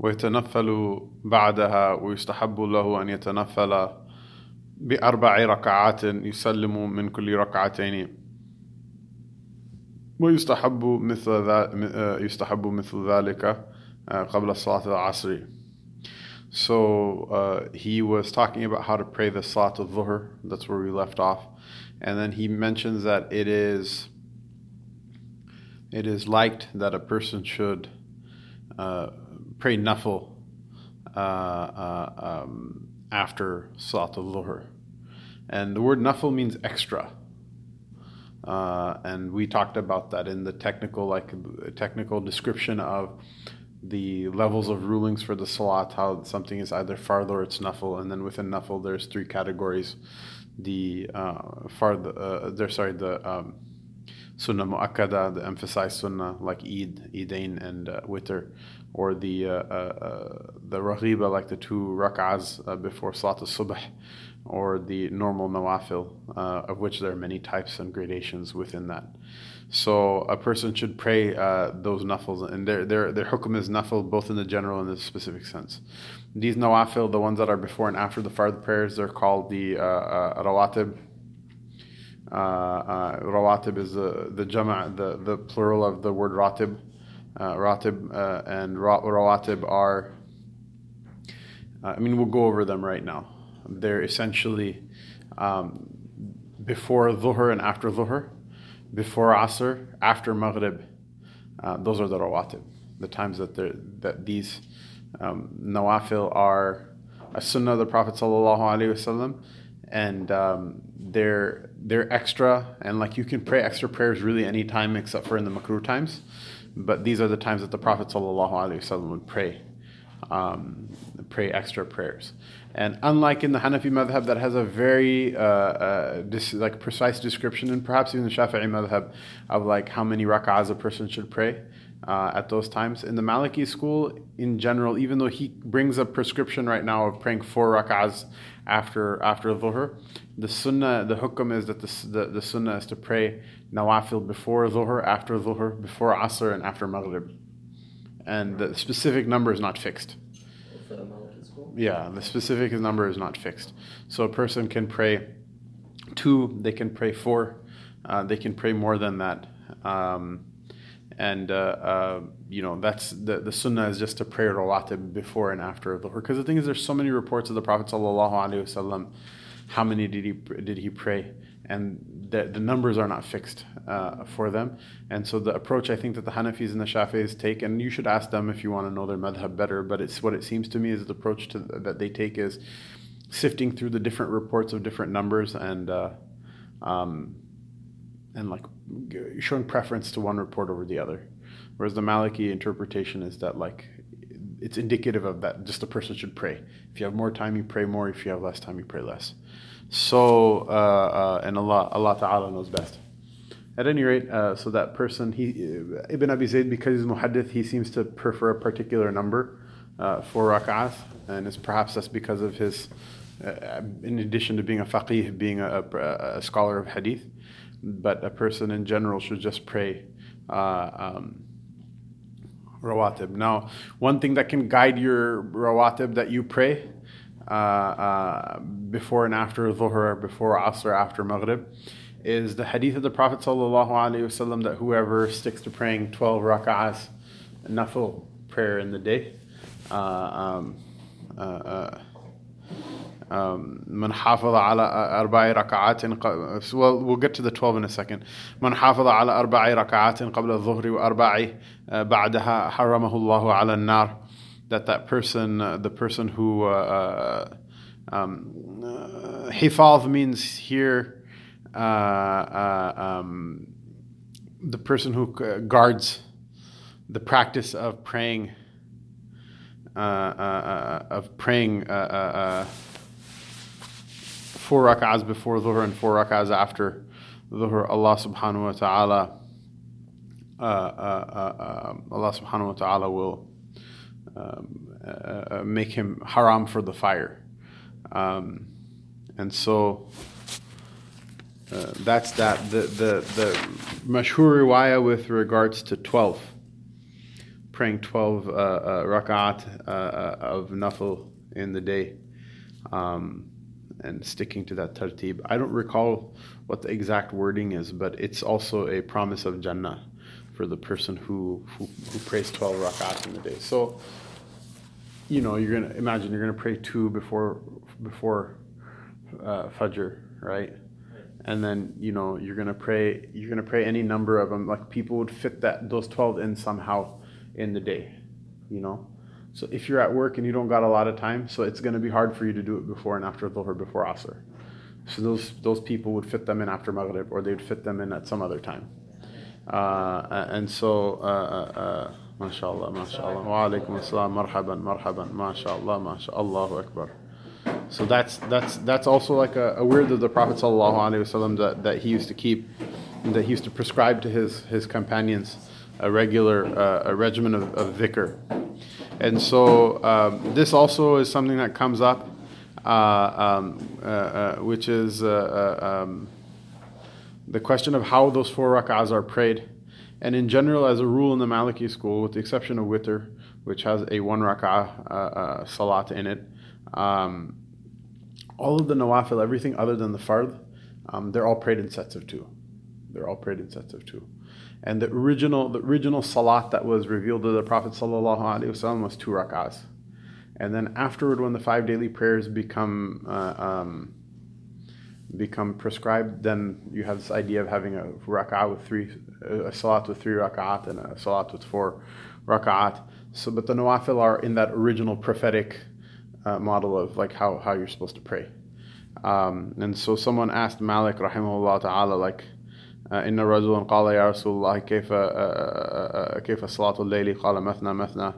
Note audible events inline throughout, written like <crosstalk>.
ويتنفل بعدها ويستحب له أن يتنفل بأربع ركعات يسلم من كل ركعتين ويستحب مثل يستحب مثل ذلك قبل صلاة العصر So uh, he was talking about how to pray the Salat al Dhuhr. That's where we left off. And then he mentions that it is it is liked that a person should uh, pray nafil uh, uh, um, after Salat al Dhuhr. And the word nafil means extra. Uh, and we talked about that in the technical, like technical description of the levels of rulings for the salat, how something is either fard or it's nafil, and then within nafil there's three categories. The uh, fard, uh, there, sorry, the um, sunnah mu'akkada, the emphasized sunnah like Eid, Eidain, and uh, witr, or the uh, uh, uh the raghiba, like the two rak'ahs uh, before salat al-subh, or the normal nawafil, uh, of which there are many types and gradations within that. So a person should pray uh, those nafils, and their their their hukum is nafil both in the general and the specific sense. These nawafil, the ones that are before and after the fard prayers, they're called the rawatib. Uh, uh, rawatib is the the jama' the the plural of the word ratib. Uh, ratib uh, and rawatib are. I mean, we'll go over them right now. They're essentially um, before dhuhr and after dhuhr before Asr, after Maghrib. Uh, those are the rawatib, the times that that these um, nawafil are a sunnah of the Prophet sallallahu and um, they're they're extra, and like you can pray extra prayers really any time except for in the makruh times, but these are the times that the Prophet sallallahu would pray, um, pray extra prayers. And unlike in the Hanafi madhab that has a very uh, uh, dis- like precise description, and perhaps even the Shafi'i madhab of like how many rak'ahs a person should pray uh, at those times. In the Maliki school, in general, even though he brings a prescription right now of praying four rak'ahs after after dhuhr, the sunnah, the hukum is that the, the, the sunnah is to pray nawafil before dhuhr, after dhuhr, before asr, and after maghrib. And the specific number is not fixed. Yeah, the specific number is not fixed. So a person can pray two, they can pray four, uh, they can pray more than that. Um, and uh, uh, you know that's the, the sunnah is just to pray rawatib before and after the because the thing is there's so many reports of the prophet sallallahu alaihi wasallam how many did he did he pray and the, the numbers are not fixed uh, for them. And so the approach I think that the Hanafis and the Shafis take, and you should ask them if you want to know their madhab better, but it's what it seems to me is the approach to, that they take is sifting through the different reports of different numbers and uh, um, and like showing preference to one report over the other. Whereas the Maliki interpretation is that like it's indicative of that just a person should pray. If you have more time, you pray more. If you have less time, you pray less. So, uh, uh, and Allah, Allah Ta'ala knows best. At any rate, uh, so that person, he, Ibn Abi Zayd, because he's muhaddith, he seems to prefer a particular number uh, for rak'ahs, and it's perhaps that's because of his, uh, in addition to being a faqih, being a, a, a, scholar of hadith, but a person in general should just pray uh, um, rawatib. Now, one thing that can guide your rawatib that you pray uh, uh, before and after Dhuhr, before Asr, after Maghrib, is the hadith of the Prophet ﷺ that whoever sticks to praying 12 rak'ahs, nafil prayer in the day, uh, um, uh, uh, من حافظ على أربع ركعات well we'll get to the 12 in a second من حافظ على أربع ركعات قبل الظهر وأربع بعدها حرمه الله على النار that that person, uh, the person who uh, uh um, uh, means here uh, uh, um, the person who guards the practice of praying of praying four rak'ahs before dhuhr and four rak'ahs after dhuhr. Allah subhanahu wa ta'ala Allah subhanahu wa ta'ala will um, uh, uh, make him haram for the fire. Um, and so uh, that's that. The the the mashhur riwayah with regards to twelve praying 12 uh, uh, rak'at uh, of nafil in the day um, and sticking to that tartib. I don't recall what the exact wording is, but it's also a promise of Jannah for the person who, who, who prays 12 rak'at in the day. So, you know, you're gonna imagine you're gonna pray two before before uh, Fajr, right? And then you know you're gonna pray you're gonna pray any number of them. Like people would fit that those 12 in somehow in the day, you know. So if you're at work and you don't got a lot of time, so it's gonna be hard for you to do it before and after Dhuhr, before Asr. So those those people would fit them in after Maghrib, or they'd fit them in at some other time. Uh, and so, uh, uh, mashallah, mashallah. Wa alaikum assalam, marhaban, marhaban, mashallah, mashallah, Allahu Akbar. So that's that's that's also like a, a word of the Prophet ﷺ that, that he used to keep, that he used to prescribe to his his companions, a regular uh, a regimen of, of dhikr. And so um, this also is something that comes up, uh, um, uh, which is um, the question of how those four rak'ahs are prayed. And in general, as a rule in the Maliki school, with the exception of witr, which has a one rak'ah salat in it, um, all of the nawafil, everything other than the fard, um, they're all prayed in sets of two. They're all prayed in sets of two. And the original, the original salat that was revealed to the Prophet ﷺ was two rak'ahs. And then afterward, when the five daily prayers become uh, um, become prescribed, then you have this idea of having a rak'ah with three, a salat with three rak'at and a salat with four rak'at. So, but the nawafil are in that original prophetic uh, model of like how, how you're supposed to pray. Um, and so someone asked Malik rahimahullah ta'ala like إن رجلا قال يا رسول الله كيف كيف صلاة الليل قال مثنى مثنى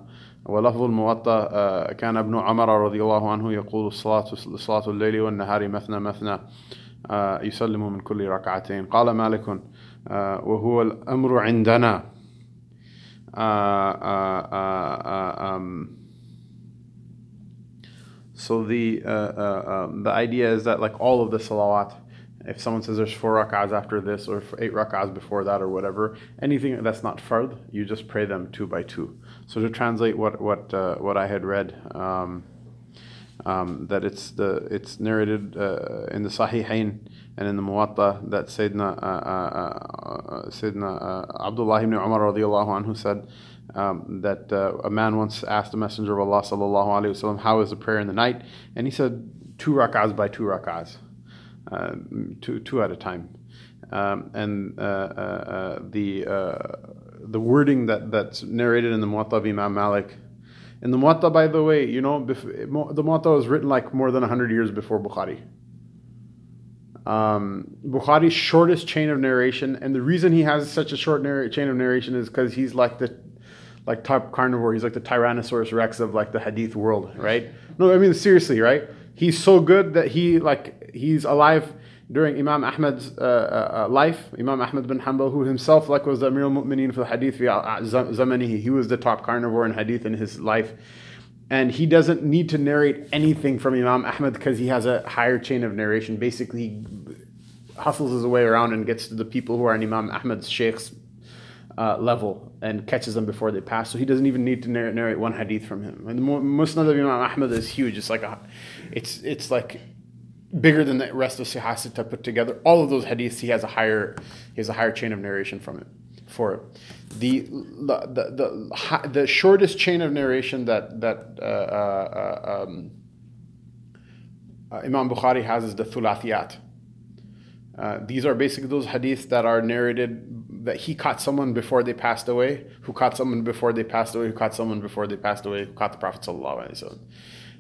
ولفظ الموطأ كان ابن عمر رضي الله عنه يقول الصلاة صلاة الليل والنهار مثنى مثنى يسلم من كل ركعتين قال مالك وهو الأمر عندنا So the uh, uh, um, the idea is that like all of the salawat, if someone says there's four rak'ahs after this or eight rak'ahs before that or whatever, anything that's not fard, you just pray them two by two. So to translate what what uh, what I had read, um, um, that it's the it's narrated uh, in the Sahihain and in the Muwatta that Sayyidina uh, uh, Sayyidina Abdullah ibn Umar radiallahu anhu said um, that uh, a man once asked the Messenger of Allah sallallahu alaihi wasallam, "How is the prayer in the night?" And he said, two rak'ahs by two rak'ahs, uh, two two at a time." Um, and uh, uh, uh the uh, the wording that that's narrated in the Muwatta of Imam Malik. In the Muwatta, by the way, you know, the Muwatta was written like more than 100 years before Bukhari. Um, Bukhari's shortest chain of narration, and the reason he has such a short narr- chain of narration is because he's like the like top carnivore. He's like the Tyrannosaurus Rex of like the Hadith world, right? No, I mean seriously, right? He's so good that he like he's alive during Imam Ahmad's uh, uh, uh life. Imam Ahmad bin Hanbal, who himself like was the Amir al-Mu'mineen for Hadith zamani, he was the top carnivore in Hadith in his life. And he doesn't need to narrate anything from Imam Ahmad because he has a higher chain of narration. Basically, he hustles his way around and gets to the people who are in Imam Ahmad's sheikhs uh, level and catches them before they pass. So he doesn't even need to narrate, narrate one hadith from him. And the Musnad of Imam Ahmad is huge. It's like a, it's it's like bigger than the rest of Sahih Sitta put together. All of those hadiths, he has a higher he has a higher chain of narration from it for it. The the the, the, the shortest chain of narration that that uh, uh, um, uh, Imam Bukhari has is the Thulathiyat. Uh, these are basically those hadiths that are narrated that he caught someone before they passed away, who caught someone before they passed away, who caught someone before they passed away, who caught the Prophet sallallahu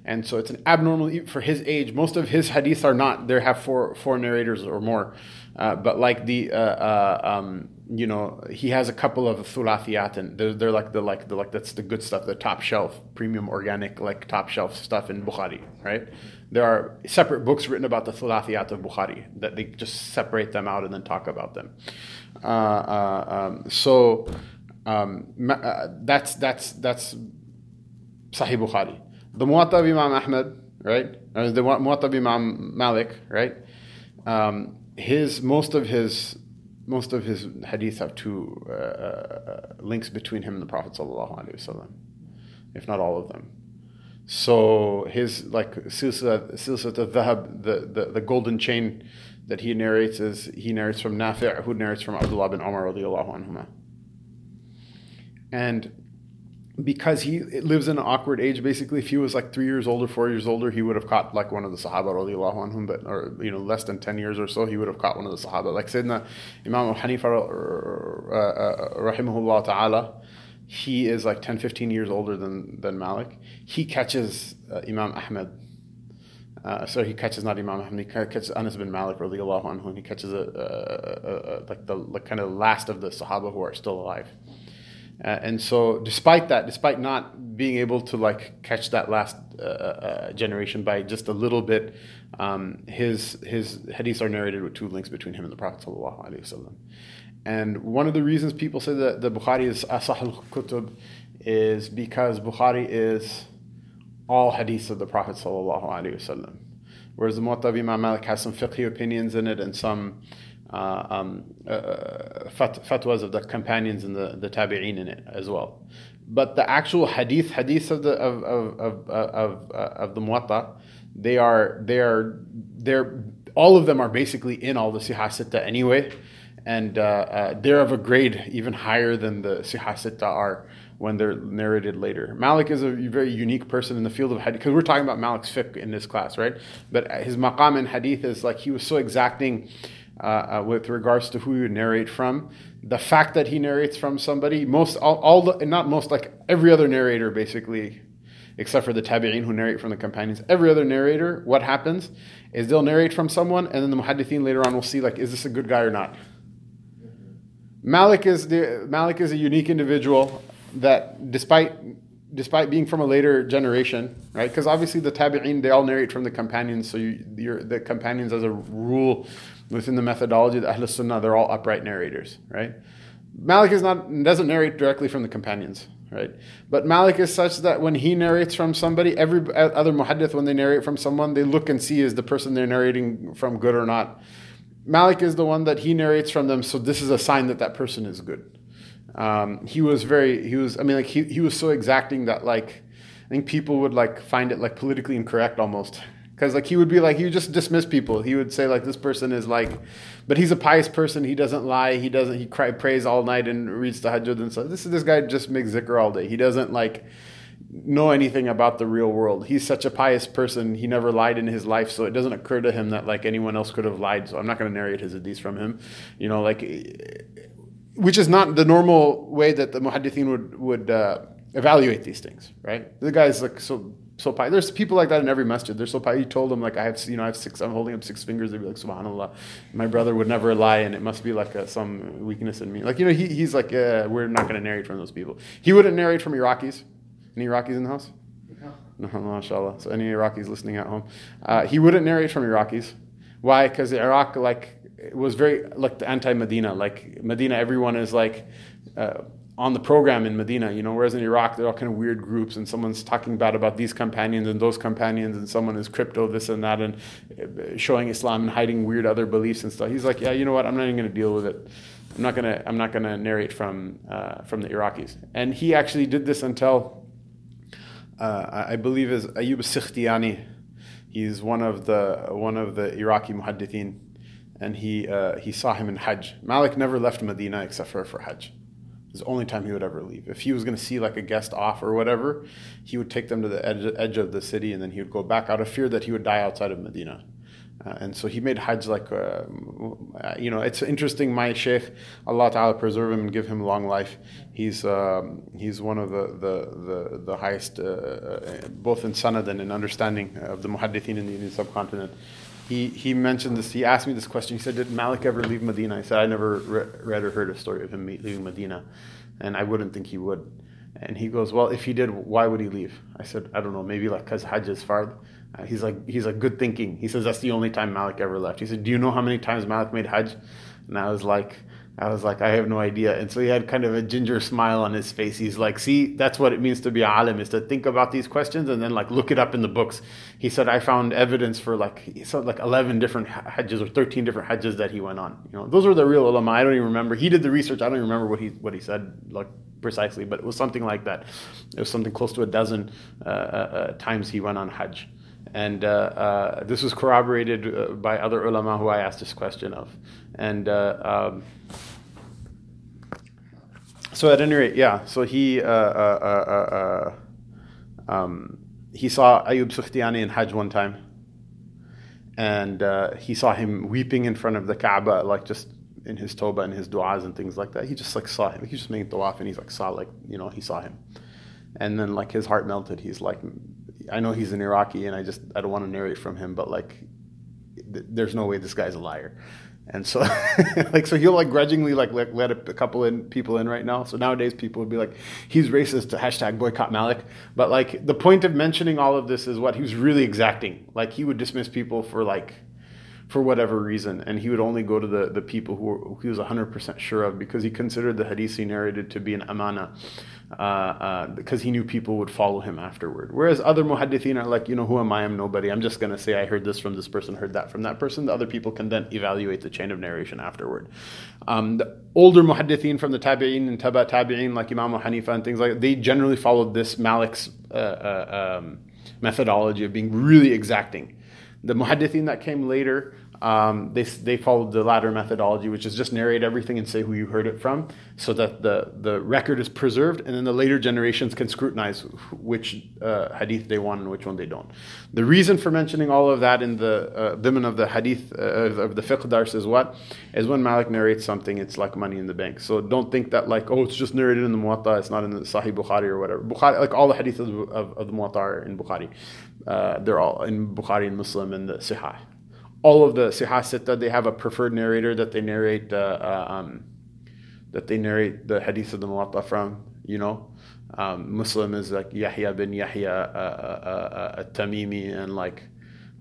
And so it's an abnormal for his age. Most of his hadiths are not. They have four four narrators or more, uh, but like the uh, uh, um, you know he has a couple of thulathiyat and they're, they're like the like the like that's the good stuff, the top shelf premium organic like top shelf stuff in Bukhari, right? There are separate books written about the thulathiyat of Bukhari that they just separate them out and then talk about them. Uh, uh, um, so um, uh, that's that's that's Sahih Bukhari. The Muwatta of Imam Ahmad, right? Or the Muwatta of Imam Malik, right? Um, his most of his most of his hadith have two uh, uh, links between him and the Prophet sallallahu if not all of them. So his like silsila silsila dhahab, the, the the golden chain that he narrates is he narrates from Nafi' who narrates from Abdullah bin Umar radiallahu anhuma. And because he lives in an awkward age, basically, if he was like three years older, four years older, he would have caught like one of the Sahaba anhum, but or you know less than ten years or so, he would have caught one of the Sahaba. Like Sayyidina Imam Abu Hanifa uh, uh, rahimahullah ta'ala, he is like 10, 15 years older than, than Malik. He catches uh, Imam Ahmed. Uh, so he catches not Imam Ahmed, he catches Anas bin Malik radiallahu and he catches a, a, a, like the like kind of last of the Sahaba who are still alive. Uh, and so, despite that, despite not being able to like catch that last uh, uh, generation by just a little bit, um, his his hadiths are narrated with two links between him and the Prophet. And one of the reasons people say that the Bukhari is asah al-kutub is because Bukhari is all hadiths of the Prophet sallallahu whereas the Muwatta Imam Malik has some fiqh opinions in it and some uh, um, uh, fat, fatwas of the companions and the, the tabi'een in it as well. But the actual hadith, hadith of the of of of of, the muwatta, they are they are they're all of them are basically in all the sihah sitta anyway, and uh, uh, they're of a grade even higher than the sihah sitta are when they're narrated later. Malik is a very unique person in the field of hadith because we're talking about Malik's fiqh in this class, right? But his maqam in hadith is like he was so exacting uh, uh, with regards to who you narrate from. The fact that he narrates from somebody, most all, all the not most like every other narrator basically, except for the tabi'in who narrate from the companions. Every other narrator, what happens is they'll narrate from someone, and then the muhaddithin later on will see like, is this a good guy or not? Malik is the Malik is a unique individual that despite despite being from a later generation, right? Because obviously the tabi'in they all narrate from the companions, so you, the companions as a rule within the methodology of the Ahl Sunnah, they're all upright narrators, right? Malik is not doesn't narrate directly from the companions, right? But Malik is such that when he narrates from somebody, every uh, other muhaddith when they narrate from someone, they look and see is the person they're narrating from good or not. Malik is the one that he narrates from them, so this is a sign that that person is good. Um, he was very, he was, I mean, like he, he was so exacting that like, I think people would like find it like politically incorrect almost. Because like he would be like he would just dismiss people. He would say like this person is like but he's a pious person. He doesn't lie. He doesn't he cry, prays all night and reads the tahajjud and so this is this guy just makes zikr all day. He doesn't like know anything about the real world. He's such a pious person. He never lied in his life. So it doesn't occur to him that like anyone else could have lied. So i'm not going to narrate his hadiths from him. You know like which is not the normal way that the muhaddithin would would uh, evaluate these things right the guy's like so so pious. There's people like that in every masjid. They're so pious. He told them like I have, you know, I have six. I'm holding up six fingers. They'd be like, Subhanallah. My brother would never lie, and it must be like a, some weakness in me. Like you know, he, he's like, uh, we're not going to narrate from those people. He wouldn't narrate from Iraqis. Any Iraqis in the house? No, no mashallah. So any Iraqis listening at home, uh, he wouldn't narrate from Iraqis. Why? Because Iraq like was very like the anti-Medina. Like Medina, everyone is like. Uh, on the program in Medina, you know, whereas in Iraq, they're all kind of weird groups and someone's talking bad about these companions and those companions and someone is crypto, this and that, and uh, showing Islam and hiding weird other beliefs and stuff. He's like, yeah, you know what? I'm not even going to deal with it. I'm not to, I'm not to narrate from, uh, from the Iraqis. And he actually did this until, uh, I believe is Ayub Sikhtiyani. He's one of the, one of the Iraqi muhaddithin. And he, uh, he saw him in Hajj. Malik never left Medina except for, for Hajj was the only time he would ever leave. If he was going to see like a guest off or whatever, he would take them to the edge, edge of the city and then he would go back out of fear that he would die outside of Medina. Uh, and so he made Hajj like, uh, uh, you know, it's interesting. My Sheikh, Allah Ta'ala preserve him and give him long life. He's um, he's one of the the the, the highest, uh, uh, both in sanad and in understanding of the muhaddithin in the Indian subcontinent he, he mentioned this. He asked me this question. He said, "Did Malik ever leave Medina?" I said, "I never re- read or heard a story of him leaving Medina, and I wouldn't think he would." And he goes, "Well, if he did, why would he leave?" I said, "I don't know. Maybe like because Hajj is fard." Uh, he's like, he's like good thinking. He says that's the only time Malik ever left. He said, "Do you know how many times Malik made Hajj?" And I was like, I was like, I have no idea. And so he had kind of a ginger smile on his face. He's like, see, that's what it means to be alim, is to think about these questions and then like look it up in the books. He said, I found evidence for like, he said like 11 different hajjs or 13 different hajjs that he went on. You know, those were the real ulama. I don't even remember. He did the research. I don't even remember what he, what he said like precisely, but it was something like that. It was something close to a dozen uh, uh, uh times he went on hajj. And uh, uh, this was corroborated uh, by other ulama who I asked this question of. And um, so at any rate, yeah. So he uh, uh, uh, um, he saw Ayub Sukhtiyani in Hajj one time, and he saw him weeping in front of the Kaaba, like just in his Toba and his du'as and things like that. He just like saw him. He just making tawaf and he's like saw like you know he saw him, and then like his heart melted. He's like, I know he's an Iraqi and I just I don't want to narrate from him, but like, th- there's no way this guy's a liar. And so <laughs> like so he'll like grudgingly like let, let a, couple in people in right now. So nowadays people would be like he's racist to hashtag boycott malik. But like the point of mentioning all of this is what he was really exacting. Like he would dismiss people for like for whatever reason, and he would only go to the, the people who, were, he was 100% sure of because he considered the hadith he narrated to be an amana uh, uh, because he knew people would follow him afterward. Whereas other muhaddithin are like, you know, who am I? I'm nobody. I'm just going to say I heard this from this person, heard that from that person. The other people can then evaluate the chain of narration afterward. Um, the older muhaddithin from the tabi'in and taba tabi'in, like Imam Hanifa and things like that, they generally followed this Malik's uh, uh um, methodology of being really exacting. The muhaddithin that came later, um, they, they followed the latter methodology, which is just narrate everything and say who you heard it from, so that the, the record is preserved, and then the later generations can scrutinize which uh, hadith they want and which one they don't. The reason for mentioning all of that in the uh, of the hadith uh, of the fiqh dars is what? Is when Malik narrates something, it's like money in the bank. So don't think that like oh it's just narrated in the Muwatta, it's not in the Sahih Bukhari or whatever. Bukhari, like all the hadith of, of, of the Muwatta are in Bukhari. Uh, they're all in Bukhari and Muslim and the Sahih all of the Sihah they have a preferred narrator that they narrate uh, uh, um, that they narrate the hadith of the Muwatta from. You know, um, Muslim is like Yahya bin Yahya uh, uh, uh Tamimi and like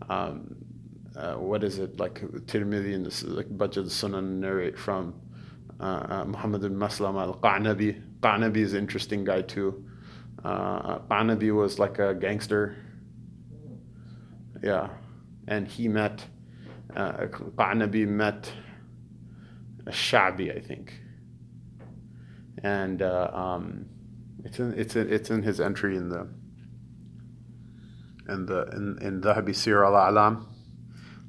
um, what is it like Tirmidhi and this, is like bunch of the Sunan narrate from Muhammad bin Maslam al Qanabi. Qanabi is an interesting guy too. Uh, Qanabi was like a gangster. Yeah, and he met uh, Qanabi met Sha'bi, I think, and uh, um, it's in it's in, it's in his entry in the in the in in Dhahabi Sir al Alam.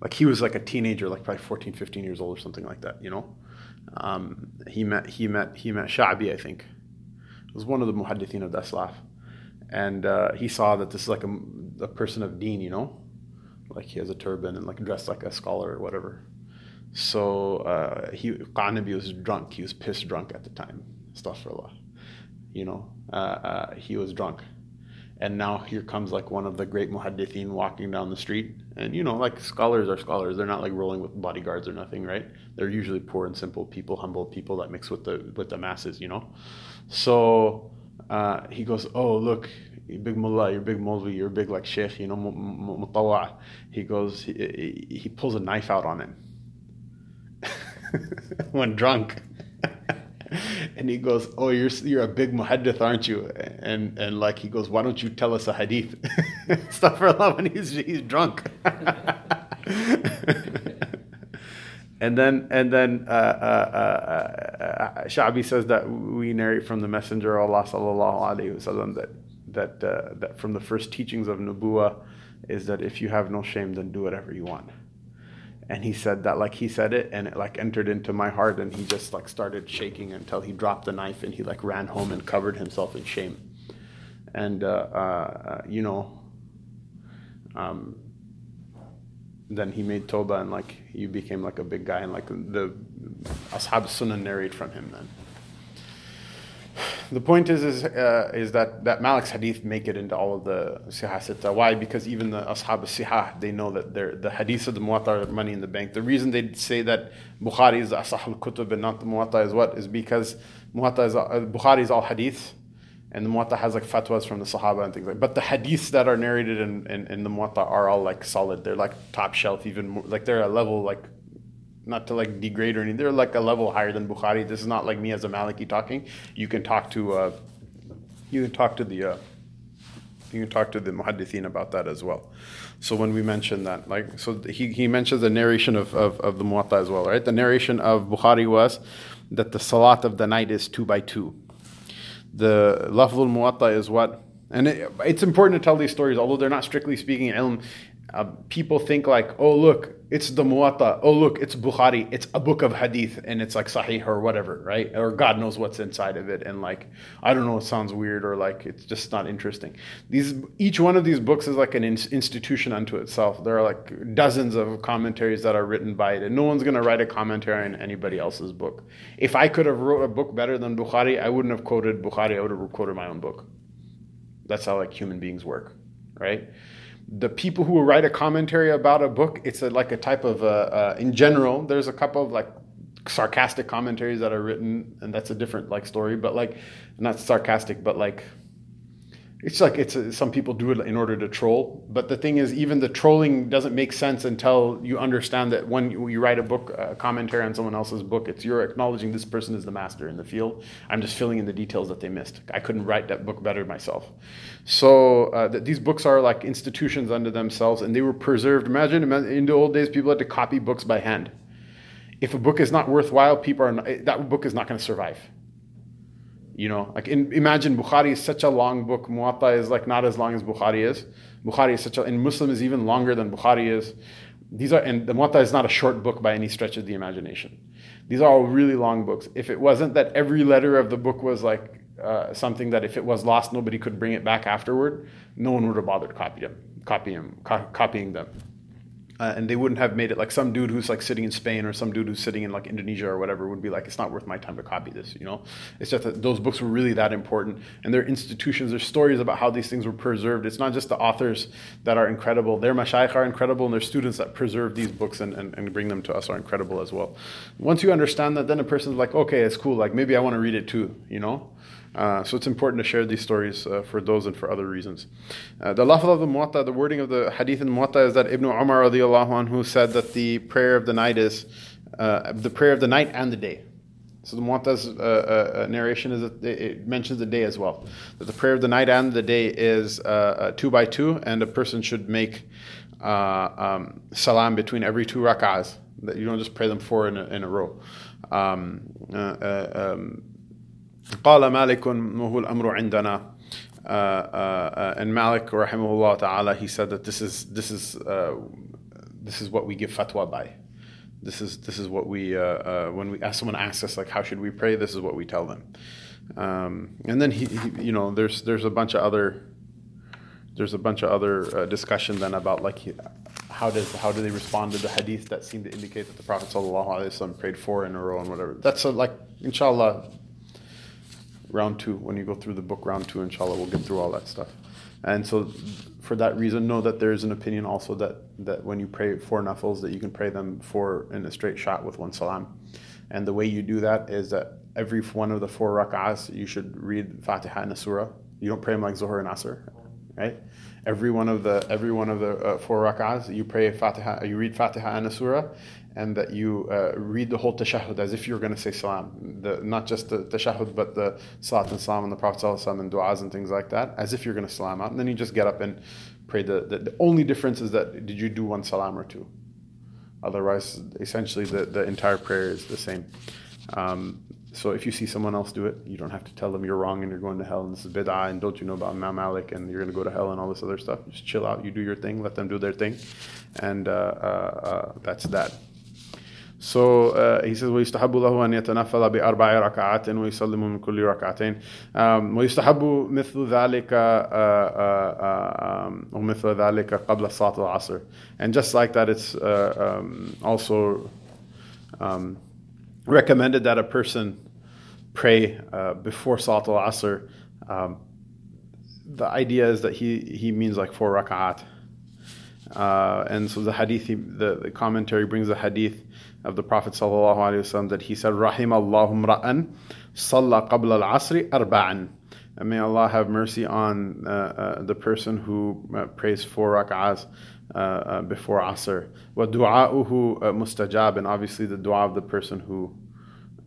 Like he was like a teenager, like probably 14, 15 years old or something like that. You know, um, he met he met he met Sha'bi, I think. It was one of the muhaddithin of Daslaf, and uh, he saw that this is like a, a person of Deen, you know like he has a turban and like dressed like a scholar or whatever. So uh, he Qanabi was drunk. He was pissed drunk at the time. Astaghfirullah. You know, uh, uh, he was drunk. And now here comes like one of the great muhaddithin walking down the street. And you know, like scholars are scholars. They're not like rolling with bodyguards or nothing, right? They're usually poor and simple people, humble people that mix with the with the masses, you know. So uh, he goes, "Oh, look, you're big mullah, you're big Molvi, you're big like sheikh, you know, mutawa. He goes, he, he pulls a knife out on him <laughs> when drunk. <laughs> and he goes, "Oh, you're you're a big muhaddith, aren't you?" And and like he goes, "Why don't you tell us a hadith?" <laughs> Astaghfirullah when he's he's drunk. And then and then uh, uh, uh, uh Sha'bi says that we narrate from the Messenger of Allah sallallahu alaihi wasallam that that, uh, that from the first teachings of Nubuwa is that if you have no shame, then do whatever you want. And he said that like he said it and it like entered into my heart and he just like started shaking until he dropped the knife and he like ran home and covered himself in shame. And, uh, you know, um, then he made Toba and like you became like a big guy and like the Ashab Sunnah narrate from him then the point is is, uh, is that, that Malik's hadith make it into all of the Sihah. Why? Because even the Ashab Sihah, they know that they're, the hadith of the Muwatta are money in the bank. The reason they say that Bukhari is the Asah al-Kutub and not the Muwatta is what? Is because Muwatta is, uh, Bukhari is all hadith and the Muwatta has like fatwas from the Sahaba and things like But the hadiths that are narrated in, in, in the Muwatta are all like solid. They're like top shelf, even more, like they're a level like not to like degrade or anything. They're like a level higher than Bukhari. This is not like me as a Maliki talking. You can talk to, uh, you can talk to the, uh, you can talk to the muhaddithin about that as well. So when we mention that, like, so he, he mentions the narration of, of, of the Muwatta as well, right? The narration of Bukhari was that the salat of the night is two by two. The lafzul Muwatta is what? And it, it's important to tell these stories, although they're not strictly speaking ilm uh, people think like, oh look, it's the Muwatta. Oh look, it's Bukhari. It's a book of hadith, and it's like Sahih or whatever, right? Or God knows what's inside of it, and like I don't know, it sounds weird or like it's just not interesting. These each one of these books is like an in- institution unto itself. There are like dozens of commentaries that are written by it, and no one's gonna write a commentary on anybody else's book. If I could have wrote a book better than Bukhari, I wouldn't have quoted Bukhari. I would have quoted my own book. That's how like human beings work, right? The people who write a commentary about a book, it's a, like a type of, uh, uh, in general, there's a couple of like sarcastic commentaries that are written, and that's a different like story, but like, not sarcastic, but like, it's like it's a, some people do it in order to troll but the thing is even the trolling doesn't make sense until you understand that when you, you write a book a commentary on someone else's book it's you're acknowledging this person is the master in the field. I'm just filling in the details that they missed. I couldn't write that book better myself. So uh, th- these books are like institutions unto themselves and they were preserved. Imagine in the old days people had to copy books by hand. If a book is not worthwhile people are not, that book is not going to survive you know, like in, imagine Bukhari is such a long book. Muwatta is like not as long as Bukhari is. Bukhari is such a, and Muslim is even longer than Bukhari is. These are, and the Muwatta is not a short book by any stretch of the imagination. These are all really long books. If it wasn't that every letter of the book was like uh, something that if it was lost, nobody could bring it back afterward, no one would have bothered copying them, copying, co- copying them uh, and they wouldn't have made it like some dude who's like sitting in Spain or some dude who's sitting in like Indonesia or whatever would be like, it's not worth my time to copy this, you know? It's just that those books were really that important. And they're institutions, their stories about how these things were preserved. It's not just the authors that are incredible, their mashayikh are incredible, and their students that preserve these books and, and, and bring them to us are incredible as well. Once you understand that, then a person's like, okay, it's cool, like maybe I want to read it too, you know? Uh, so it's important to share these stories uh, for those and for other reasons. Uh, the lafz of the muwatta, the wording of the hadith in muwatta is that Ibn Umar radiallahu anhu said that the prayer of the night is uh, the prayer of the night and the day. So the muwatta's uh, uh, narration is that it mentions the day as well. That the prayer of the night and the day is two by two, and a person should make um, salam between every two rak'ahs. That you don't just pray them four in a, in a row. Um, um, قال مالك وهو الأمر عندنا uh, uh, and Malik rahimahullah ta'ala he said that this is this is uh, this is what we give fatwa by this is this is what we uh, uh, when we ask someone asks us like how should we pray this is what we tell them um, and then he, he, you know there's there's a bunch of other there's a bunch of other uh, discussion then about like how does how do they respond to the hadith that seem to indicate that the Prophet sallallahu prayed four in a row and whatever that's a, like inshallah round two. When you go through the book round two, inshallah, we'll get through all that stuff. And so, for that reason, know that there is an opinion also that, that when you pray four nafils, that you can pray them four in a straight shot with one salam. And the way you do that is that every one of the four rak'ahs, you should read Fatiha and a surah. You don't pray them like Zuhr and Asr, right? Every one of the every one of the uh, four rak'ahs, you pray Fatiha, you read Fatiha and a surah, and that you uh, read the whole tashahhud as if you're going to say salam. The, not just the tashahhud, but the salat and salam and the Prophet and du'as and things like that, as if you're going to salam out. And then you just get up and pray. The, the, the, only difference is that did you do one salam or two? Otherwise, essentially, the, the entire prayer is the same. Um, so if you see someone else do it, you don't have to tell them you're wrong and you're going to hell and this is bid'ah and don't you know about Imam Malik and you're going to go to hell and all this other stuff. Just chill out. You do your thing. Let them do their thing. And uh, uh, uh, that's that. So uh, he says, ويستحب له أن يتنفل بأربع ركعات ويسلم من كل ركعتين um, ويستحب مثل ذلك ومثل ذلك قبل صلاة العصر and just like that it's uh, um, also um, recommended that a person pray uh, before Salat al-Asr um, the idea is that he, he means like four rak'at uh, and so the hadith the, the commentary brings the hadith of the Prophet ﷺ that he said, Rahim Allahum ra'an salla qabla al-asri arba'an. And may Allah have mercy on uh, uh, the person who uh, prays four rak'ahs uh, uh, before Asr. وَدُعَاؤُهُ mustajab, and obviously the dua of the person who,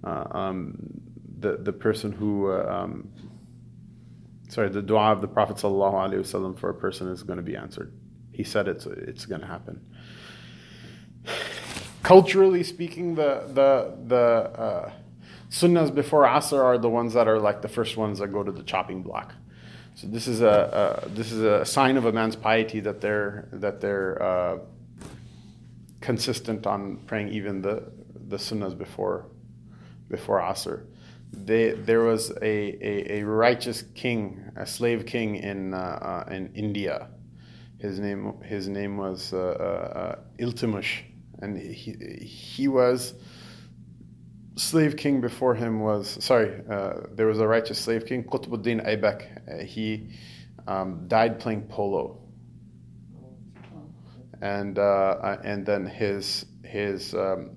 uh, um, the, the person who, uh, um, sorry, the dua of the Prophet ﷺ for a person is going to be answered. He said it, so it's going to happen. Culturally speaking, the, the, the uh, before Asr are the ones that are like the first ones that go to the chopping block. So this is a, a this is a sign of a man's piety that they're that they're uh, consistent on praying even the the sunnahs before before Asr. They, there was a, a, a, righteous king, a slave king in uh, uh, in India. His name his name was uh, uh, uh Iltutmish, and he he was slave king before him was sorry uh, there was a righteous slave king Qutbuddin Aybak. Uh, he um, died playing polo. And and then his his um,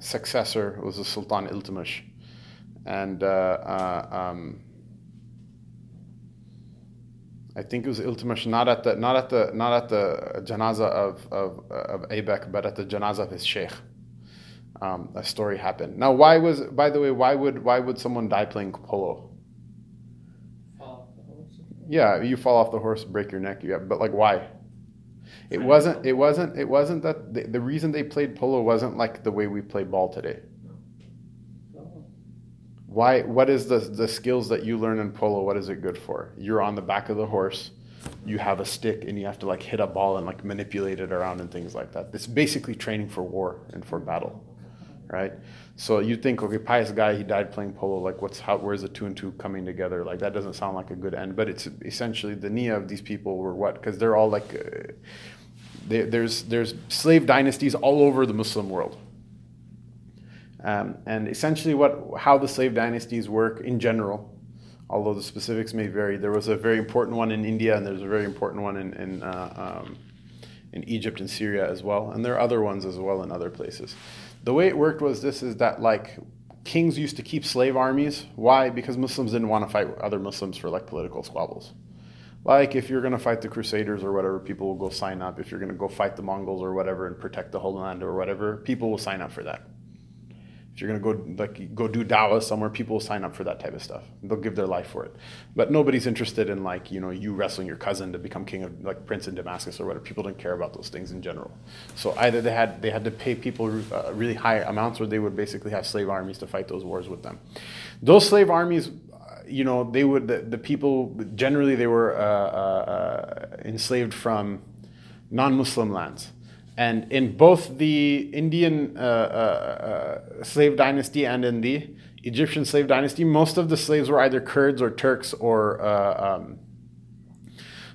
successor was the Sultan Iltutmish and um, I think it was Iltutmish not at the not at the not at the janaza of of, of Aybak but at the janaza of his sheikh um, a story happened. Now, why was, by the way, why would why would someone die playing polo? Yeah, you fall off the horse, break your neck. Yeah, but like, why? It wasn't. It wasn't. It wasn't that the, the reason they played polo wasn't like the way we play ball today. Why? What is the the skills that you learn in polo? What is it good for? You're on the back of the horse you have a stick and you have to like hit a ball and like manipulate it around and things like that. It's basically training for war and for battle right? So you think, okay, pious guy, he died playing polo. Like, what's how? Where's the two and two coming together? Like, that doesn't sound like a good end. But it's essentially the nia of these people were what? Because they're all like, uh, they, there's there's slave dynasties all over the Muslim world. Um, and essentially, what how the slave dynasties work in general, although the specifics may vary. There was a very important one in India, and there's a very important one in in, uh, um, in Egypt and Syria as well, and there are other ones as well in other places the way it worked was this is that like kings used to keep slave armies. Why? Because Muslims didn't want to fight other Muslims for like political squabbles. Like if you're going to fight the Crusaders or whatever, people will go sign up. If you're going to go fight the Mongols or whatever and protect the Holy Land or whatever, people will sign up for that. If you're gonna go like go do dawah somewhere, people will sign up for that type of stuff. They'll give their life for it. But nobody's interested in like you know you wrestling your cousin to become king of like prince in Damascus or whatever. People don't care about those things in general. So either they had they had to pay people uh, really high amounts, or they would basically have slave armies to fight those wars with them. Those slave armies uh, you know they would the, the people generally they were uh, uh, uh enslaved from non-muslim lands and in both the Indian uh, uh, uh, slave dynasty and in the Egyptian slave dynasty, most of the slaves were either Kurds or Turks or uh, um,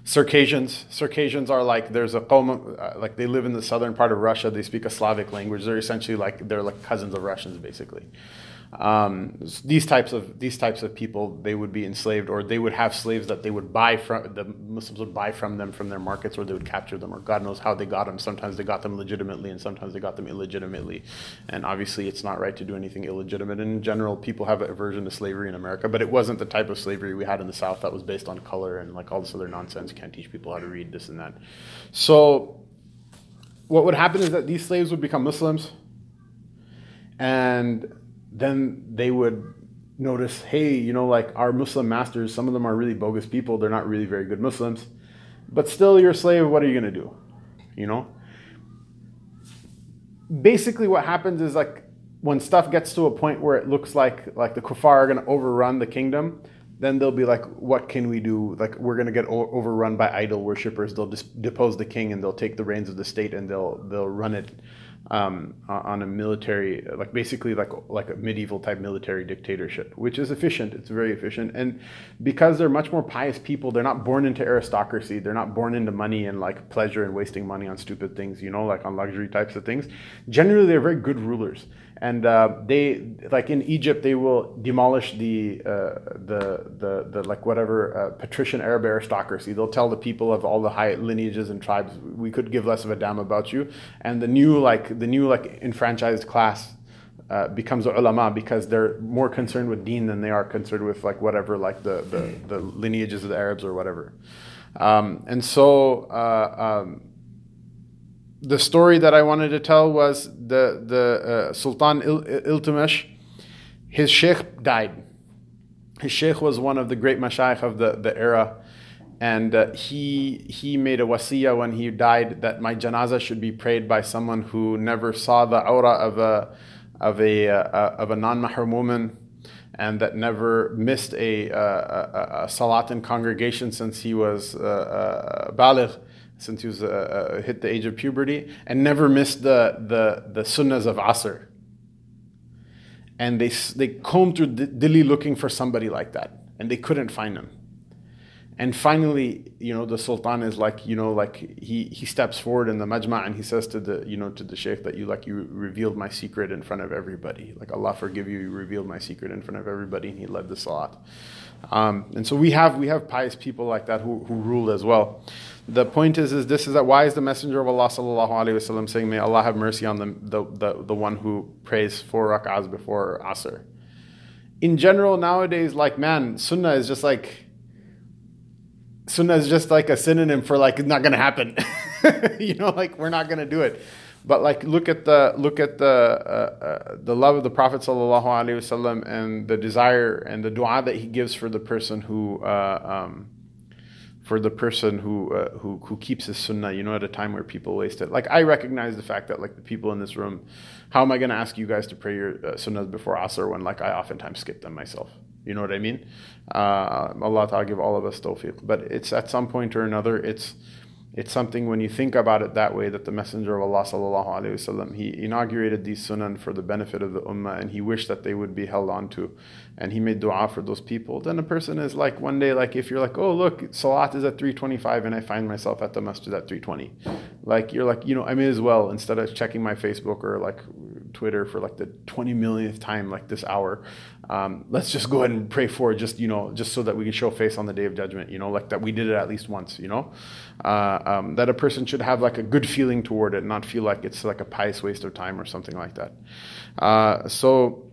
Circassians. Circassians are like there's a poem uh, like they live in the southern part of Russia. They speak a Slavic language. They're essentially like they're like cousins of Russians, basically um, these types of these types of people they would be enslaved or they would have slaves that they would buy from the Muslims would buy from them from their markets or they would capture them or God knows how they got them sometimes they got them legitimately and sometimes they got them illegitimately. And obviously it's not right to do anything illegitimate. And in general people have an aversion to slavery in America but it wasn't the type of slavery we had in the South that was based on color and like all this other nonsense. You can't teach people how to read this and that. So what would happen is that these slaves would become Muslims and then they would notice, hey, you know, like our Muslim masters, some of them are really bogus people. They're not really very good Muslims. But still, you're a slave. What are you going to do? You know? Basically, what happens is like when stuff gets to a point where it looks like like the kuffar are going to overrun the kingdom, then they'll be like, what can we do? Like we're going to get o- overrun by idol worshippers. They'll just depose the king and they'll take the reins of the state and they'll they'll run it um, on a military, like basically like like a medieval type military dictatorship, which is efficient. It's very efficient, and because they're much more pious people, they're not born into aristocracy. They're not born into money and like pleasure and wasting money on stupid things, you know, like on luxury types of things. Generally, they're very good rulers, and uh, they like in Egypt, they will demolish the uh, the the the like whatever uh, patrician Arab aristocracy. They'll tell the people of all the high lineages and tribes, we could give less of a damn about you, and the new like the new like enfranchised class uh, becomes ulama because they're more concerned with deen than they are concerned with like whatever like the the, the lineages of the Arabs or whatever. Um, and so uh, um, the story that I wanted to tell was the the uh, Sultan Il- Iltutmish. His sheikh died. His sheikh was one of the great mashayikh of the, the era, and uh, he he made a wasiya when he died that my janaza should be prayed by someone who never saw the aura of a of a uh, of a non-mahram woman and that never missed a, a, a, a salat in congregation since he was uh, uh, baligh, since he was uh, uh, hit the age of puberty, and never missed the, the, the sunnahs of Asr. And they, they combed through Delhi looking for somebody like that, and they couldn't find him and finally, you know, the Sultan is like, you know, like he, he steps forward in the majma and he says to the, you know, to the Sheikh that you like you revealed my secret in front of everybody. Like Allah forgive you, you revealed my secret in front of everybody, and he led the salat. Um, and so we have we have pious people like that who, who rule as well. The point is, is this is that why is the Messenger of Allah sallallahu alaihi wasallam saying, "May Allah have mercy on the, the the the one who prays four rak'ahs before asr." In general, nowadays, like man, sunnah is just like sunnah is just like a synonym for like it's not gonna happen. <laughs> you know, like we're not gonna do it. But like look at the look at the uh, uh, the love of the Prophet sallallahu alaihi wasallam and the desire and the du'a that he gives for the person who uh, um, for the person who uh, who who keeps his sunnah. You know, at a time where people waste it. Like I recognize the fact that like the people in this room, how am I going to ask you guys to pray your uh, sunnahs before asr when like I oftentimes skip them myself? You know what I mean? Uh, Allah Ta'ala give all of us tawfiq. But it's at some point or another, it's it's something when you think about it that way that the Messenger of Allah sallallahu alaihi wasallam he inaugurated these sunan for the benefit of the ummah and he wished that they would be held on to and he made dua for those people then a person is like one day like if you're like oh look salat is at 325 and I find myself at the masjid at 320 like you're like you know I may as well instead of checking my Facebook or like Twitter for like the 20 millionth time like this hour um, let's just go ahead and pray for it, just you know, just so that we can show face on the day of judgment. You know, like that we did it at least once. You know, uh, um, that a person should have like a good feeling toward it, not feel like it's like a pious waste of time or something like that. Uh, so.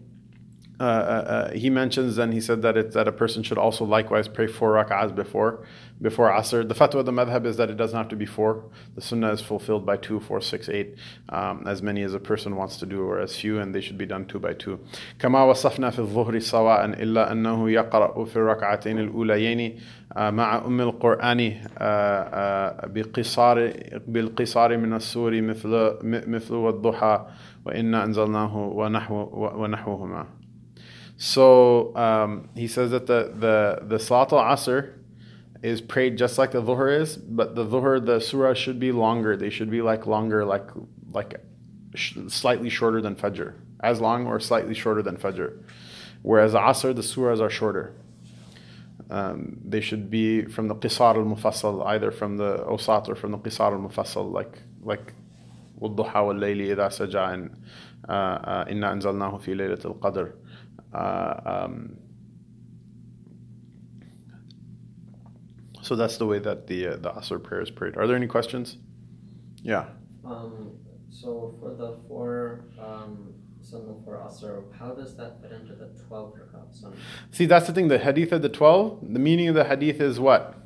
Uh, uh, uh he mentions and he said that it, that a person should also likewise pray four rak'ahs before before Asr. The fatwa of the madhab is that it doesn't have to be four. The sunnah is fulfilled by two, four, six, eight, um, as many as a person wants to do, or as few, and they should be done two by two. كما وصفنا في الظهر سواء إلا أنه يقرأ في الركعتين الأوليين مع أم القرآن بقصار بالقصار من السور مثل مثل والضحى وإنا أنزلناه ونحو ونحوهما. So um, he says that the the the Salat al-Asr is prayed just like the dhuhr is, but the dhuhr, the surah should be longer. They should be like longer, like like sh- slightly shorter than fajr, as long or slightly shorter than fajr. Whereas asr, the surahs are shorter. Um, they should be from the qisar al mufassal, either from the awsat or from the qisar al mufassal, like like والضحى والليل إذا سجى and إنا أنزلناه في ليلة القدر. Uh, um, So that's the way that the uh, the Asr prayer is prayed. Are there any questions? Yeah. Um, so for the four um, sunnah for Asr, how does that fit into the 12 rakat sunnah? See, that's the thing. The hadith of the 12, the meaning of the hadith is what?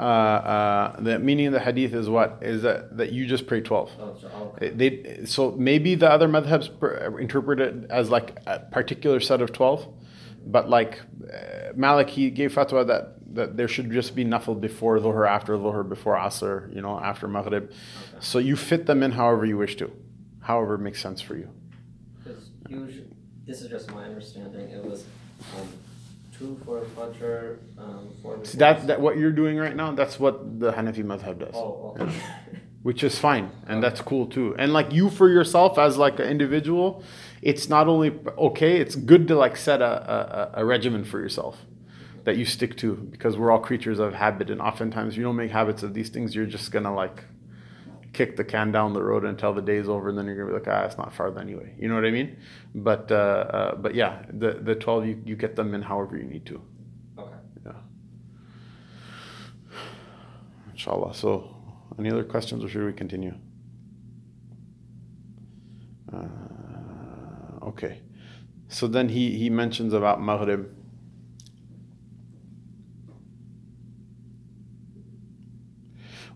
Uh, uh, the meaning of the hadith is what is that that you just pray 12 oh, okay. they so maybe the other madhabs interpret it as like a particular set of 12 but like uh, Malik he gave fatwa that that there should just be nafil before dhuhr, after dhuhr, before asr, you know, after maghrib. Okay. So you fit them in however you wish to, however it makes sense for you. Because usually, this is just my understanding. It was um, two for fajr, um, for. That that what you're doing right now. That's what the Hanafi madhab does. Oh, okay. yeah. Which is fine, and that's cool too. And like you for yourself as like an individual, it's not only okay. It's good to like set a, a, a regimen for yourself that you stick to because we're all creatures of habit and oftentimes you don't make habits of these things you're just gonna like kick the can down the road until the day's over and then you're gonna be like ah it's not farther anyway. You know what I mean? But uh, uh, but yeah the the 12 you, you get them in however you need to. Okay. Yeah. Inshallah. So any other questions or should we continue? Uh, okay. So then he he mentions about maghrib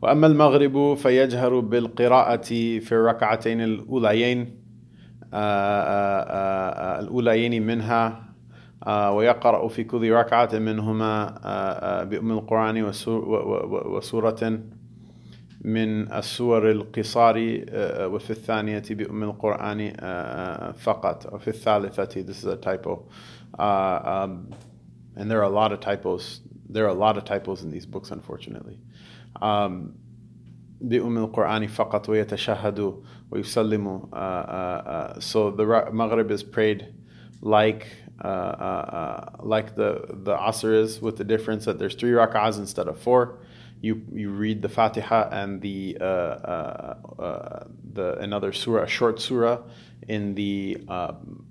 وأما المغرب فيجهر بالقراءة في الركعتين الأوليين آه، آه، آه، الأوليين منها ويقرأ في كل ركعة منهما بأم القرآن وسورة من السور القصار وفي الثانية بأم القرآن فقط. وفي الثالثة this is a typo. and there are a lot of typos. There are a lot of typos in these books unfortunately. um, بأم القرآن فقط ويتشهد ويسلم uh, uh, uh, so the Maghrib is prayed like uh, uh, uh, like the the Asr is with the difference that there's three rak'ahs instead of four you you read the Fatiha and the uh, uh, uh, the another surah, a short surah, in the um,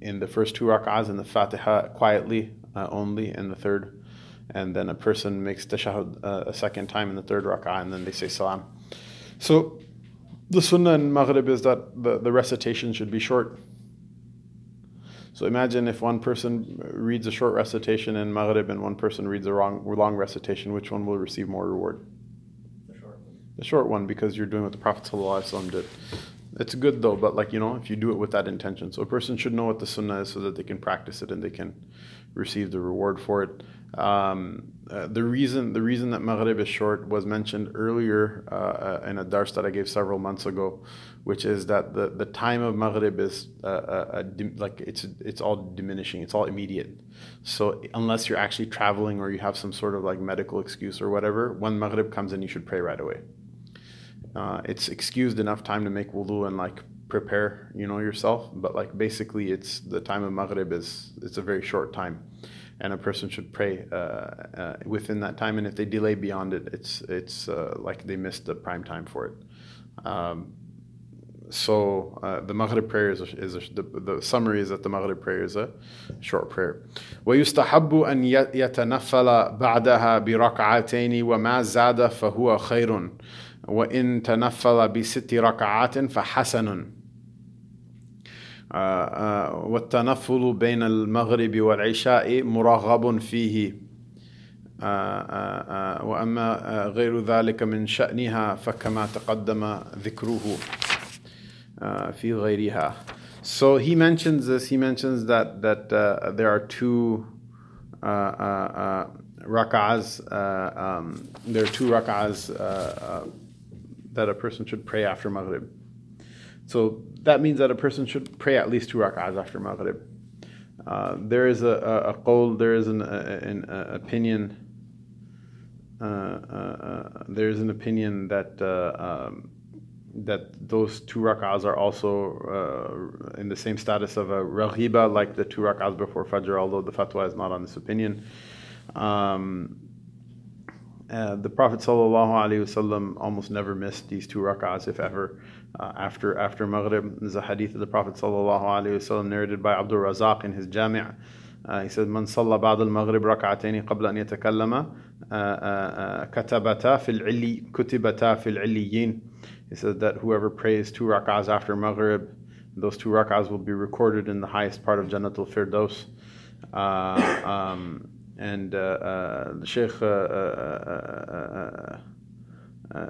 in the first two rak'ahs and the Fatiha quietly only in the third and then a person makes tashahud uh, a second time in the third rak'ah, and then they say salam. So the sunnah in Maghrib is that the, the recitation should be short. So imagine if one person reads a short recitation in Maghrib and one person reads a wrong, long recitation, which one will receive more reward? The short one. The short one, because you're doing what the Prophet ﷺ did. It's good though, but like you know, if you do it with that intention, so a person should know what the sunnah is so that they can practice it and they can receive the reward for it. Um, uh, the reason the reason that Maghrib is short was mentioned earlier uh, in a dars that I gave several months ago, which is that the, the time of Maghrib is uh, uh, like it's it's all diminishing, it's all immediate. So unless you're actually traveling or you have some sort of like medical excuse or whatever, when Maghrib comes in, you should pray right away uh, it's excused enough time to make wudu and like prepare, you know, yourself. But like basically, it's the time of maghrib is it's a very short time, and a person should pray uh, uh, within that time. And if they delay beyond it, it's it's uh, like they missed the prime time for it. Um, so uh, the Maghrib prayer is, a, is a, the, the, summary is that the Maghrib prayer is a short prayer. ويستحب أن يتنفل بعدها بركعتين وما زاد فهو خير وإن تنفل بست ركعات فحسن والتنفل بين المغرب والعشاء مرغب فيه واما غير ذلك من شانها فكما تقدم ذكره في غيرها so he mentions this he mentions that that uh, there are two uh, uh, rak'ahs um, there are two rak'ahs that a person should pray after Maghrib. So that means that a person should pray at least two rak'ahs after Maghrib. Uh, there is a, a, a qawl, there is an, an opinion, uh, uh, uh, there is an opinion that uh, um, that those two rak'ahs are also uh, in the same status of a raghiba, like the two rak'ahs before Fajr, although the fatwa is not on this opinion. Um, uh, the Prophet ﷺ almost never missed these two rak'ahs, if ever, uh, after after Maghrib. There's a hadith of the Prophet ﷺ narrated by Abdul Razak in his Jami'. Uh, he said, "Man ba'd al-maghrib rak'atayn qabla an yatakallama katabata fil illi kutibata fil illiyin." He said that whoever prays two rak'ahs after Maghrib, those two rak'ahs will be recorded in the highest part of Jannatul Firdaus. Uh, um, and uh, uh, the Sheikh, uh,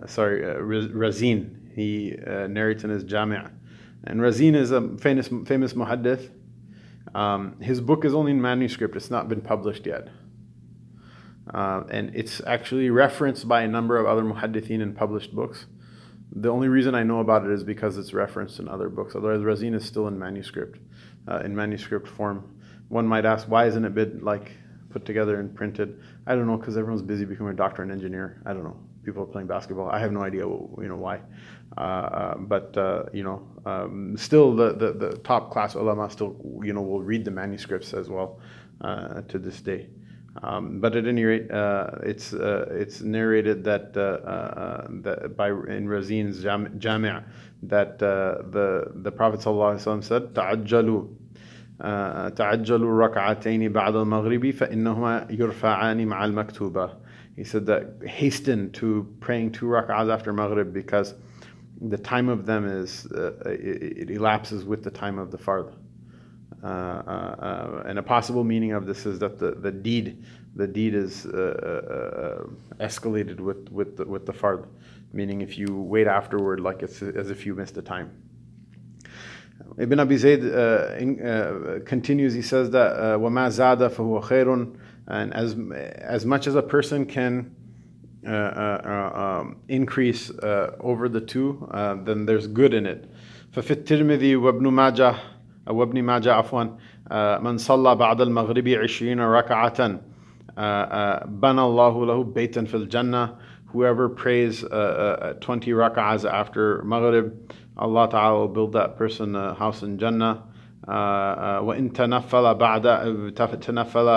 sorry, Razin, he narrates in his Jami'. And Razin is a famous, famous muhaddith. Um, his book is only in manuscript, it's not been published yet. Uh, and it's actually referenced by a number of other muhaddithin in published books. The only reason I know about it is because it's referenced in other books. Otherwise, Razin is still in manuscript, uh, in manuscript form. One might ask, why isn't it been like put together and printed. I don't know because everyone's busy becoming a doctor and engineer. I don't know People are playing basketball. I have no idea, you know, why. Uh, uh, but uh, you know, um, still the, the, the top class ulama still you know will read the manuscripts as well uh, to this day. Um, but at any rate, uh, it's uh, it's narrated that that by in Razin's Jami' that the the Prophet ﷺ said, "Ta'ajjalu تعجلوا الركعتين بعد المغرب فإنهما يرفعان مع المكتوبة He said that hasten to praying two rak'ahs after Maghrib because the time of them is, uh, it, it, elapses with the time of the fard. Uh, uh, and a possible meaning of this is that the, the deed the deed is escalated with with the, with the fard, meaning if you wait afterward, like it's as if you missed the time. Ibn Abi Zayd uh, in, uh, continues, he says that وَمَا زَادَ فَهُوَ خَيْرٌ And as, as much as a person can uh, um, increase over the two, then there's good in it. ففي الترمذي وابن ماجه وابن ماجه عفوا من صلى بعد المغرب عشرين ركعة بنى الله له بيتا في الجنة whoever prays uh, uh, 20 rak'ahs after Maghrib, Allah Ta'ala will build that person a house in Jannah. وإن تنفل بعد تنفل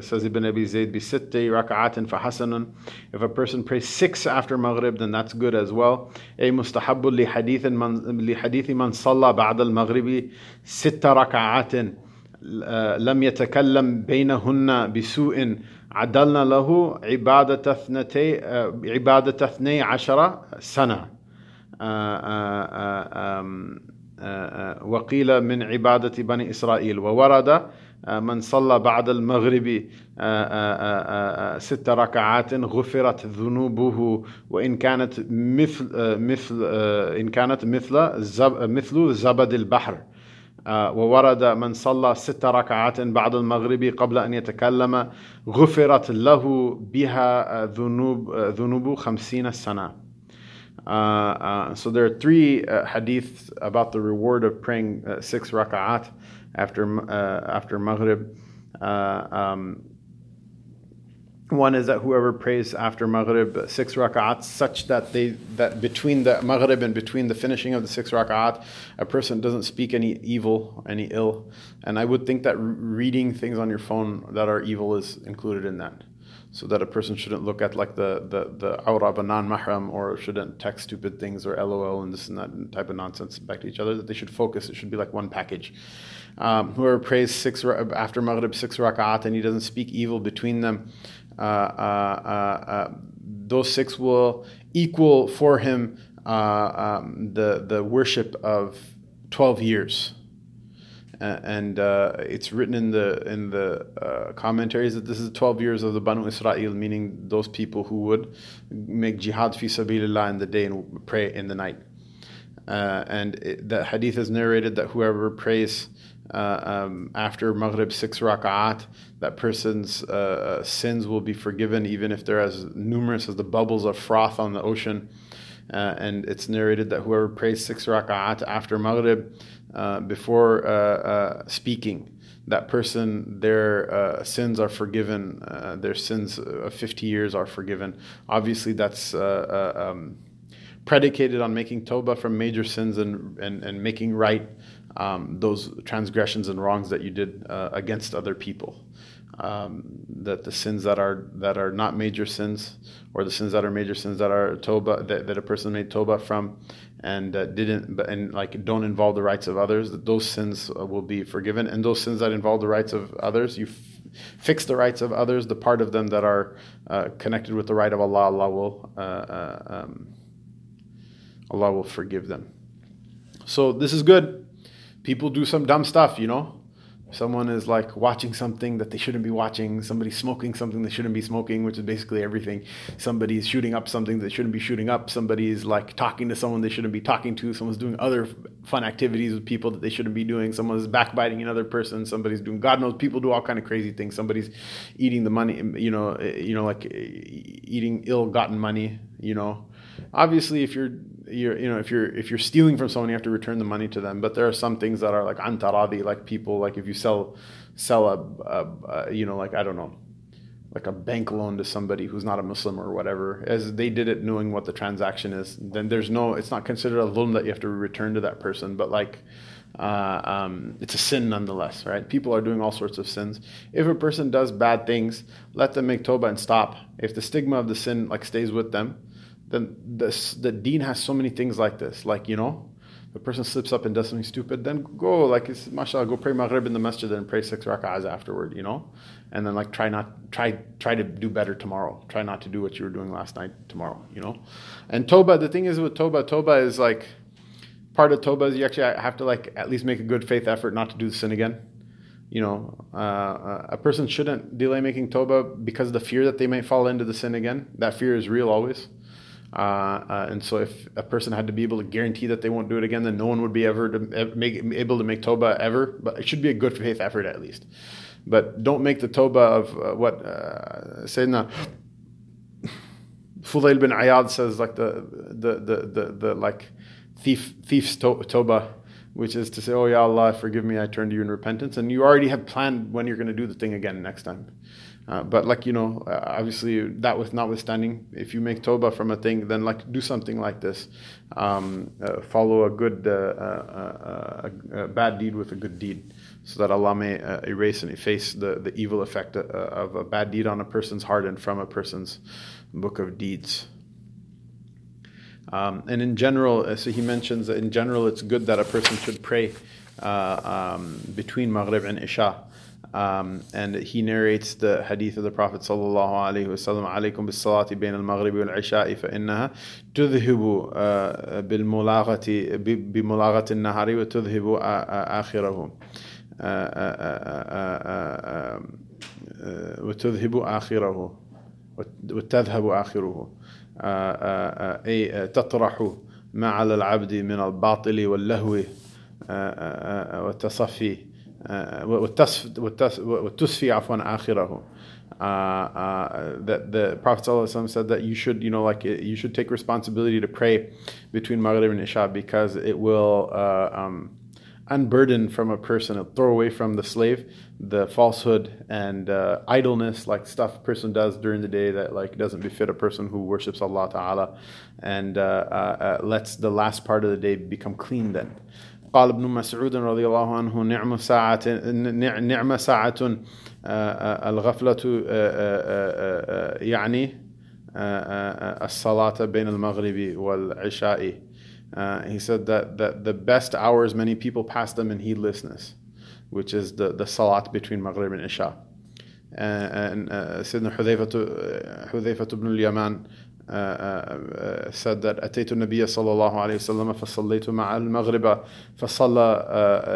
says Ibn Abi Zayd بست ركعات فحسن. If a person prays six after Maghrib then that's good as well. أي مستحب لحديث من لحديث من صلى بعد المغرب ست ركعات. لم يتكلم بينهن بسوء. عدلنا له عبادة اثنتي عبادة اثني عشر سنة. وقيل من عبادة بني إسرائيل وورد من صلى بعد المغرب ست ركعات غفرت ذنوبه وإن كانت مثل مثل إن كانت مثل مثل زبد البحر. وورد من صلى ست ركعات بعد المغرب قبل أن يتكلم غفرت له بها ذنوب ذنوب خمسين سنة. So there are three uh, hadiths about the reward of praying uh, six raka'at after uh, after Maghrib. Uh, um, one is that whoever prays after Maghrib six rak'ats, such that they that between the Maghrib and between the finishing of the six rak'at, a person doesn't speak any evil, any ill. And I would think that reading things on your phone that are evil is included in that. So that a person shouldn't look at like the the the awra of a non-mahram or shouldn't text stupid things or lol and this and that type of nonsense back to each other. That they should focus. It should be like one package. Um, whoever prays six after Maghrib six rak'at and he doesn't speak evil between them. Uh, uh, uh, those six will equal for him um, the the worship of twelve years. And it's written in the in the commentaries that this is 12 years of the Banu Israel, meaning those people who would make jihad fi sabilillah in the day and pray in the night. and it, the hadith is narrated that whoever prays uh, um, after Maghrib six rak'at, that person's uh, sins will be forgiven even if they're as numerous as the bubbles of froth on the ocean. Uh, and it's narrated that whoever prays six rak'at after Maghrib uh, before uh, uh, speaking, that person, their sins are forgiven, their sins of 50 years are forgiven. Obviously, that's um, predicated on making tawbah from major sins and, and, and making right um, those transgressions and wrongs that you did uh, against other people. Um, that the sins that are that are not major sins, or the sins that are major sins that are toba that, that a person made toba from, and uh, didn't and like don't involve the rights of others, those sins uh, will be forgiven, and those sins that involve the rights of others, you fix the rights of others, the part of them that are uh, connected with the right of Allah, Allah will uh, uh, um, Allah will forgive them. So this is good people do some dumb stuff, you know. Someone is like watching something that they shouldn't be watching. Somebody's smoking something they shouldn't be smoking, which is basically everything. Somebody's shooting up something they shouldn't be shooting up. Somebody's like talking to someone they shouldn't be talking to. Someone's doing other fun activities with people that they shouldn't be doing. Someone's backbiting another person. Somebody's doing God knows people do all kind of crazy things. Somebody's eating the money, you know, eh, you know, like eating ill-gotten money, you know. Obviously, if you're you're you know if you're if you're stealing from someone you have to return the money to them but there are some things that are like antaradi like people like if you sell sell a, a, a, you know like i don't know like a bank loan to somebody who's not a muslim or whatever as they did it knowing what the transaction is then there's no it's not considered a loan that you have to return to that person but like uh, um, it's a sin nonetheless, right? People are doing all sorts of sins. If a person does bad things, let them make toba and stop. If the stigma of the sin like stays with them, then the, the deen has so many things like this. Like, you know, the person slips up and does something stupid, then go, like, it's, mashallah, go pray maghrib in the masjid and pray six rak'ahs afterward, you know? And then, like, try not, try, try to do better tomorrow. Try not to do what you were doing last night tomorrow, you know? And toba, the thing is with toba, toba is like, part of Toba is you actually have to like at least make a good faith effort not to do the sin again. You know, uh, a person shouldn't delay making Toba because of the fear that they might fall into the sin again. That fear is real always. Uh, uh, and so, if a person had to be able to guarantee that they won't do it again, then no one would be ever to make, able to make Toba ever. But it should be a good faith effort at least. But don't make the Toba of uh, what uh, Sayyidina Fudail bin Ayad says, like the the the the, the like thief thief's to- Toba, which is to say, "Oh Ya Allah, forgive me, I turn to you in repentance," and you already have planned when you're going to do the thing again next time. Uh, but like you know, uh, obviously that with notwithstanding, if you make toba from a thing, then like do something like this. Um, uh, follow a good, uh, uh, a bad deed with a good deed, so that Allah may erase and efface the, the evil effect of a bad deed on a person's heart and from a person's book of deeds. Um, and in general, so he mentions that in general, it's good that a person should pray um, between Maghrib and Isha. Um, and he narrates the hadith of the Prophet sallallahu alaihi wasallam عليكم بالصلاة بين المغرب والعشاء فإنها تذهب بالملاغة بملاغة النهار وتذهب آخره وتذهب آخره وتذهب آخره أي تطرح ما على العبد من الباطل واللهو والتصفي وَتُسْفِي عَفْوًا آخِرَهُ uh, uh, that the Prophet ﷺ said that you should, you know, like you should take responsibility to pray between Maghrib and Isha because it will uh, um, unburden from a person, it'll throw away from the slave the falsehood and uh, idleness, like stuff a person does during the day that like doesn't befit a person who worships Allah Taala, and uh, uh, lets the last part of the day become clean. Then. قال ابن مسعود رضي الله عنه نعم ساعة نعم ساعة الغفلة يعني الصلاة بين المغرب والعشاء he said that, that the best hours many people pass them in heedlessness which is the, the salat between Maghrib and Isha and uh, Sayyidina Hudhayfah, ibn al-Yaman said that أتيت النبي صلى الله عليه وسلم فصليت مع المغرب فصلى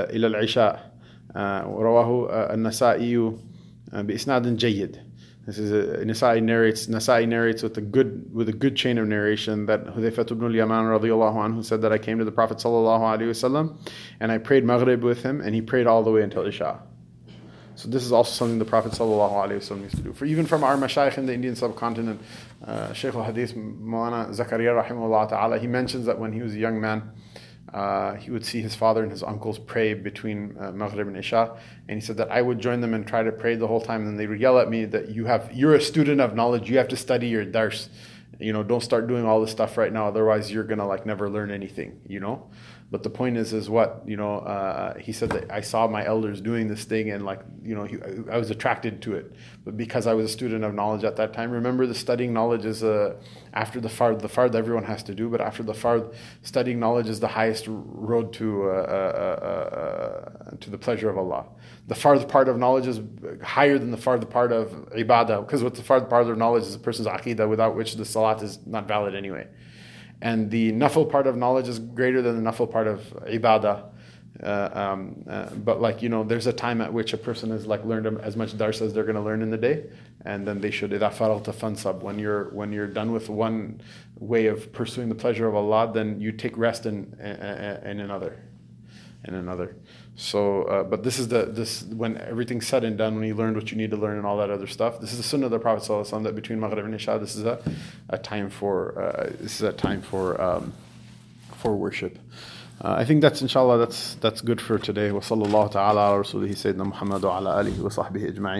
إلى العشاء ورواه النسائي بإسناد جيد This is a, Nasai narrates Nasai narrates with a good with a good chain of narration that Hudayfah ibn al-Yaman radiyallahu anhu said that I came to the Prophet sallallahu alaihi wasallam and I prayed Maghrib with him and he prayed all the way until Isha. So this is also something the Prophet ﷺ used to do. For even from our mashayikh in the Indian subcontinent, uh, Shaykh al-Hadith Maulana Zakaria rahimahullah ta'ala, he mentions that when he was a young man, uh, he would see his father and his uncles pray between uh, Maghrib and Isha, and he said that I would join them and try to pray the whole time, and they would yell at me that you have you're a student of knowledge, you have to study your dars, you know, don't start doing all this stuff right now, otherwise you're gonna like never learn anything, you know. But the point is, is what you know. Uh, he said that I saw my elders doing this thing, and like you know, he, I was attracted to it. But because I was a student of knowledge at that time, remember the studying knowledge is uh, after the fard. The fard everyone has to do, but after the fard, studying knowledge is the highest road to uh, uh, uh, to the pleasure of Allah. The fard part of knowledge is higher than the fard part of ibadah, because what the fard part of knowledge is a person's aqidah, without which the salat is not valid anyway and the nafil part of knowledge is greater than the nafil part of ibadah. Uh, um, uh, but like you know, there's a time at which a person has like learned as much dars as they're going to learn in the day, and then they should fansab. When you're when you're done with one way of pursuing the pleasure of Allah, then you take rest in in, in another, in another. So, uh, but this is the this when everything's said and done, when you learned what you need to learn and all that other stuff. This is the sunnah of the Prophet ﷺ, that between Maghrib and Isha, this is a, a time for uh, this is a time for um, for worship. Uh, I think that's inshallah that's that's good for today. Wa sallallahu ta'ala ala rasulihi sayyidina Muhammad wa ala alihi wa sahbihi ajma'in.